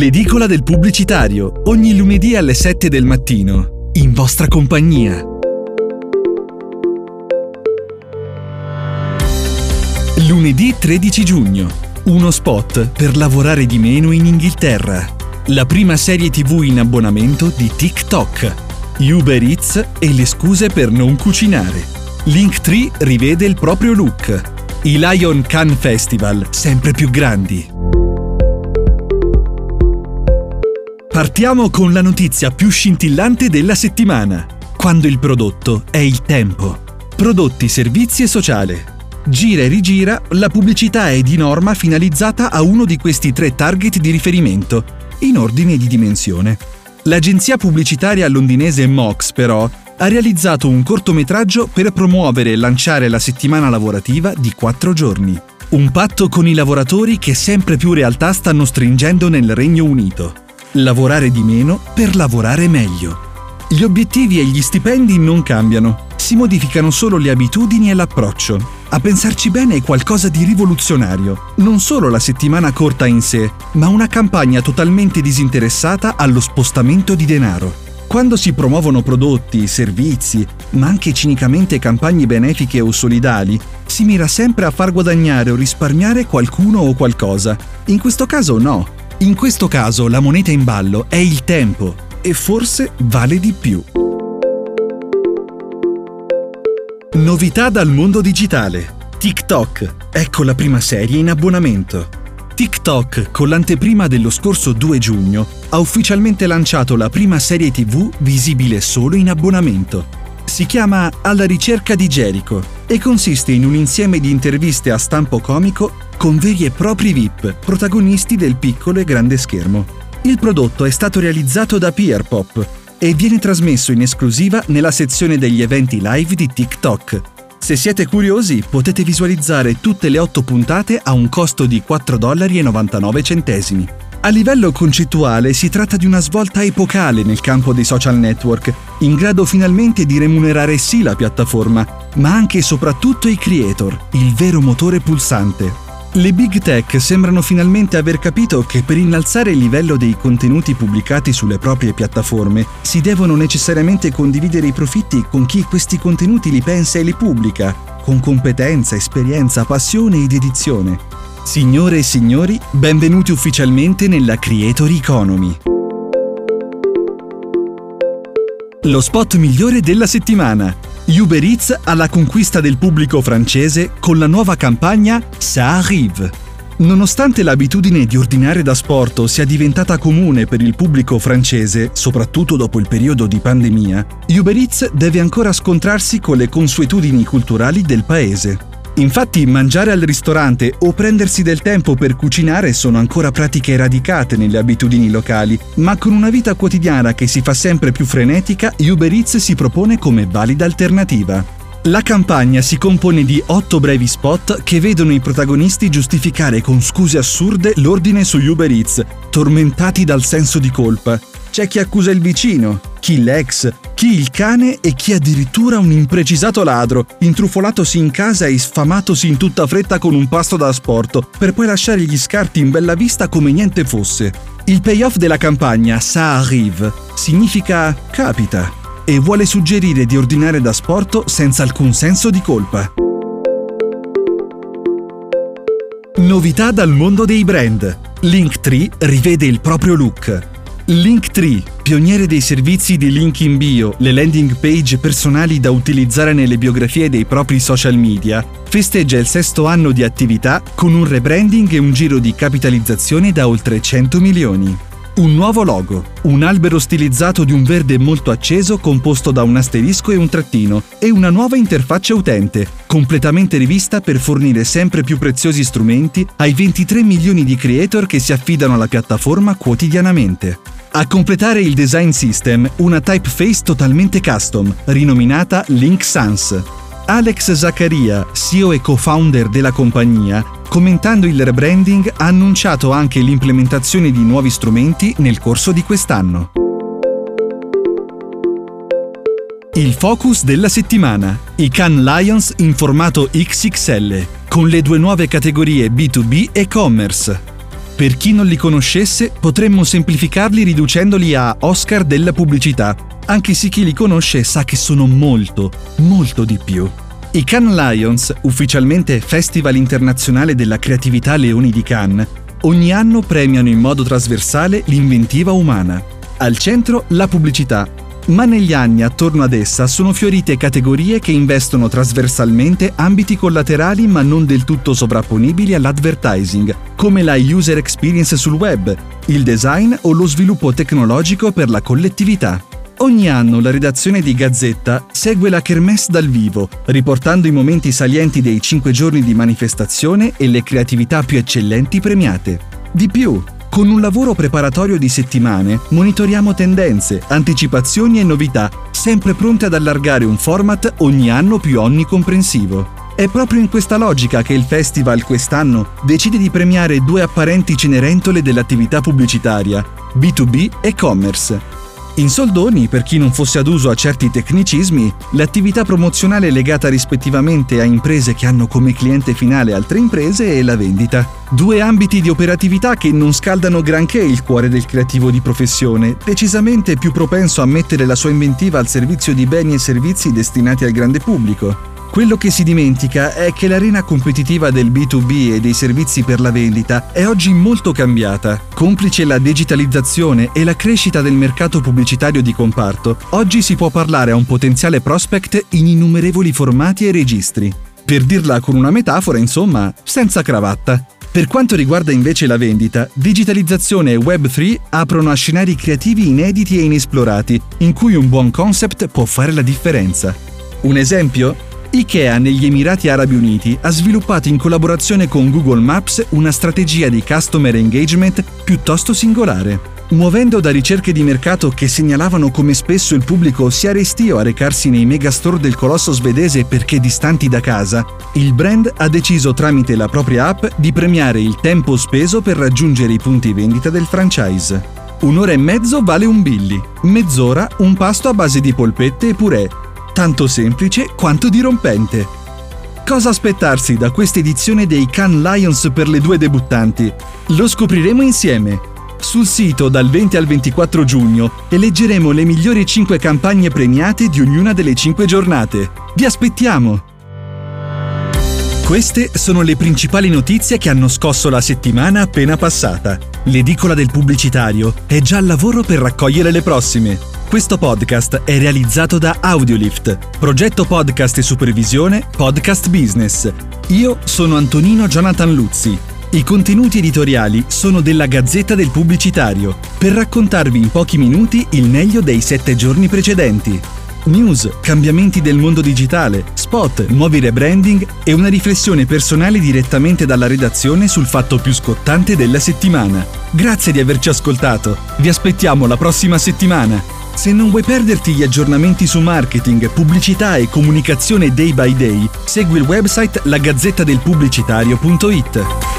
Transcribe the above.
L'edicola del pubblicitario, ogni lunedì alle 7 del mattino, in vostra compagnia. Lunedì 13 giugno. Uno spot per lavorare di meno in Inghilterra. La prima serie tv in abbonamento di TikTok. Uber Eats e le scuse per non cucinare. Linktree rivede il proprio look. I Lion Can Festival sempre più grandi. Partiamo con la notizia più scintillante della settimana. Quando il prodotto è il tempo. Prodotti, servizi e sociale. Gira e rigira, la pubblicità è di norma finalizzata a uno di questi tre target di riferimento, in ordine di dimensione. L'agenzia pubblicitaria londinese Mox, però, ha realizzato un cortometraggio per promuovere e lanciare la settimana lavorativa di quattro giorni. Un patto con i lavoratori che sempre più realtà stanno stringendo nel Regno Unito. Lavorare di meno per lavorare meglio. Gli obiettivi e gli stipendi non cambiano, si modificano solo le abitudini e l'approccio. A pensarci bene è qualcosa di rivoluzionario. Non solo la settimana corta in sé, ma una campagna totalmente disinteressata allo spostamento di denaro. Quando si promuovono prodotti, servizi, ma anche cinicamente campagne benefiche o solidali, si mira sempre a far guadagnare o risparmiare qualcuno o qualcosa. In questo caso no. In questo caso la moneta in ballo è il tempo e forse vale di più. Novità dal mondo digitale. TikTok. Ecco la prima serie in abbonamento. TikTok, con l'anteprima dello scorso 2 giugno, ha ufficialmente lanciato la prima serie TV visibile solo in abbonamento. Si chiama Alla ricerca di Jericho e consiste in un insieme di interviste a stampo comico con veri e propri VIP, protagonisti del piccolo e grande schermo. Il prodotto è stato realizzato da Pierpop e viene trasmesso in esclusiva nella sezione degli eventi live di TikTok. Se siete curiosi, potete visualizzare tutte le otto puntate a un costo di 4,99 dollari. A livello concettuale si tratta di una svolta epocale nel campo dei social network, in grado finalmente di remunerare sì la piattaforma, ma anche e soprattutto i creator, il vero motore pulsante. Le big tech sembrano finalmente aver capito che per innalzare il livello dei contenuti pubblicati sulle proprie piattaforme si devono necessariamente condividere i profitti con chi questi contenuti li pensa e li pubblica, con competenza, esperienza, passione ed edizione. Signore e signori, benvenuti ufficialmente nella Creator Economy. Lo spot migliore della settimana. Uber Eats alla conquista del pubblico francese con la nuova campagna Ça arrive. Nonostante l'abitudine di ordinare da sport sia diventata comune per il pubblico francese, soprattutto dopo il periodo di pandemia, Uber Eats deve ancora scontrarsi con le consuetudini culturali del paese. Infatti mangiare al ristorante o prendersi del tempo per cucinare sono ancora pratiche radicate nelle abitudini locali, ma con una vita quotidiana che si fa sempre più frenetica, Uber Eats si propone come valida alternativa. La campagna si compone di otto brevi spot che vedono i protagonisti giustificare con scuse assurde l'ordine su Uber Eats, tormentati dal senso di colpa. C'è chi accusa il vicino, chi l'ex, chi il cane e chi addirittura un imprecisato ladro, intrufolatosi in casa e sfamatosi in tutta fretta con un pasto da asporto, per poi lasciare gli scarti in bella vista come niente fosse. Il payoff della campagna Ça arrive significa capita e vuole suggerire di ordinare da sporto senza alcun senso di colpa. Novità dal mondo dei brand. Linktree rivede il proprio look. Linktree, pioniere dei servizi di link in bio, le landing page personali da utilizzare nelle biografie dei propri social media, festeggia il sesto anno di attività con un rebranding e un giro di capitalizzazione da oltre 100 milioni. Un nuovo logo, un albero stilizzato di un verde molto acceso composto da un asterisco e un trattino e una nuova interfaccia utente, completamente rivista per fornire sempre più preziosi strumenti ai 23 milioni di creator che si affidano alla piattaforma quotidianamente. A completare il design system, una typeface totalmente custom, rinominata Link Sans. Alex Zaccaria, CEO e co-founder della compagnia, commentando il rebranding, ha annunciato anche l'implementazione di nuovi strumenti nel corso di quest'anno. Il focus della settimana. I Can Lions in formato XXL, con le due nuove categorie B2B e commerce. Per chi non li conoscesse, potremmo semplificarli riducendoli a Oscar della pubblicità, anche se chi li conosce sa che sono molto, molto di più. I Cannes Lions, ufficialmente Festival internazionale della creatività Leoni di Cannes, ogni anno premiano in modo trasversale l'inventiva umana. Al centro la pubblicità, ma negli anni attorno ad essa sono fiorite categorie che investono trasversalmente ambiti collaterali ma non del tutto sovrapponibili all'advertising, come la user experience sul web, il design o lo sviluppo tecnologico per la collettività. Ogni anno la redazione di Gazzetta segue la Kermesse dal vivo, riportando i momenti salienti dei cinque giorni di manifestazione e le creatività più eccellenti premiate. Di più, con un lavoro preparatorio di settimane monitoriamo tendenze, anticipazioni e novità, sempre pronte ad allargare un format ogni anno più onnicomprensivo. È proprio in questa logica che il festival quest'anno decide di premiare due apparenti cenerentole dell'attività pubblicitaria, B2B e commerce, in soldoni, per chi non fosse ad uso a certi tecnicismi, l'attività promozionale è legata rispettivamente a imprese che hanno come cliente finale altre imprese e la vendita. Due ambiti di operatività che non scaldano granché il cuore del creativo di professione, decisamente più propenso a mettere la sua inventiva al servizio di beni e servizi destinati al grande pubblico. Quello che si dimentica è che l'arena competitiva del B2B e dei servizi per la vendita è oggi molto cambiata. Complice la digitalizzazione e la crescita del mercato pubblicitario di comparto, oggi si può parlare a un potenziale prospect in innumerevoli formati e registri. Per dirla con una metafora, insomma, senza cravatta. Per quanto riguarda invece la vendita, digitalizzazione e Web3 aprono a scenari creativi inediti e inesplorati, in cui un buon concept può fare la differenza. Un esempio? IKEA negli Emirati Arabi Uniti ha sviluppato in collaborazione con Google Maps una strategia di customer engagement piuttosto singolare. Muovendo da ricerche di mercato che segnalavano come spesso il pubblico sia restio a recarsi nei megastore del colosso svedese perché distanti da casa, il brand ha deciso tramite la propria app di premiare il tempo speso per raggiungere i punti vendita del franchise. Un'ora e mezzo vale un billy, mezz'ora un pasto a base di polpette e purè, tanto semplice quanto dirompente. Cosa aspettarsi da questa edizione dei Cannes Lions per le due debuttanti? Lo scopriremo insieme. Sul sito dal 20 al 24 giugno eleggeremo le migliori 5 campagne premiate di ognuna delle 5 giornate. Vi aspettiamo! Queste sono le principali notizie che hanno scosso la settimana appena passata. L'edicola del pubblicitario è già al lavoro per raccogliere le prossime. Questo podcast è realizzato da Audiolift, progetto podcast e supervisione Podcast Business. Io sono Antonino Jonathan Luzzi. I contenuti editoriali sono della Gazzetta del Pubblicitario, per raccontarvi in pochi minuti il meglio dei sette giorni precedenti. News, cambiamenti del mondo digitale, spot, nuovi rebranding e una riflessione personale direttamente dalla redazione sul fatto più scottante della settimana. Grazie di averci ascoltato. Vi aspettiamo la prossima settimana. Se non vuoi perderti gli aggiornamenti su marketing, pubblicità e comunicazione day by day, segui il website lagazzettadelpubblicitario.it.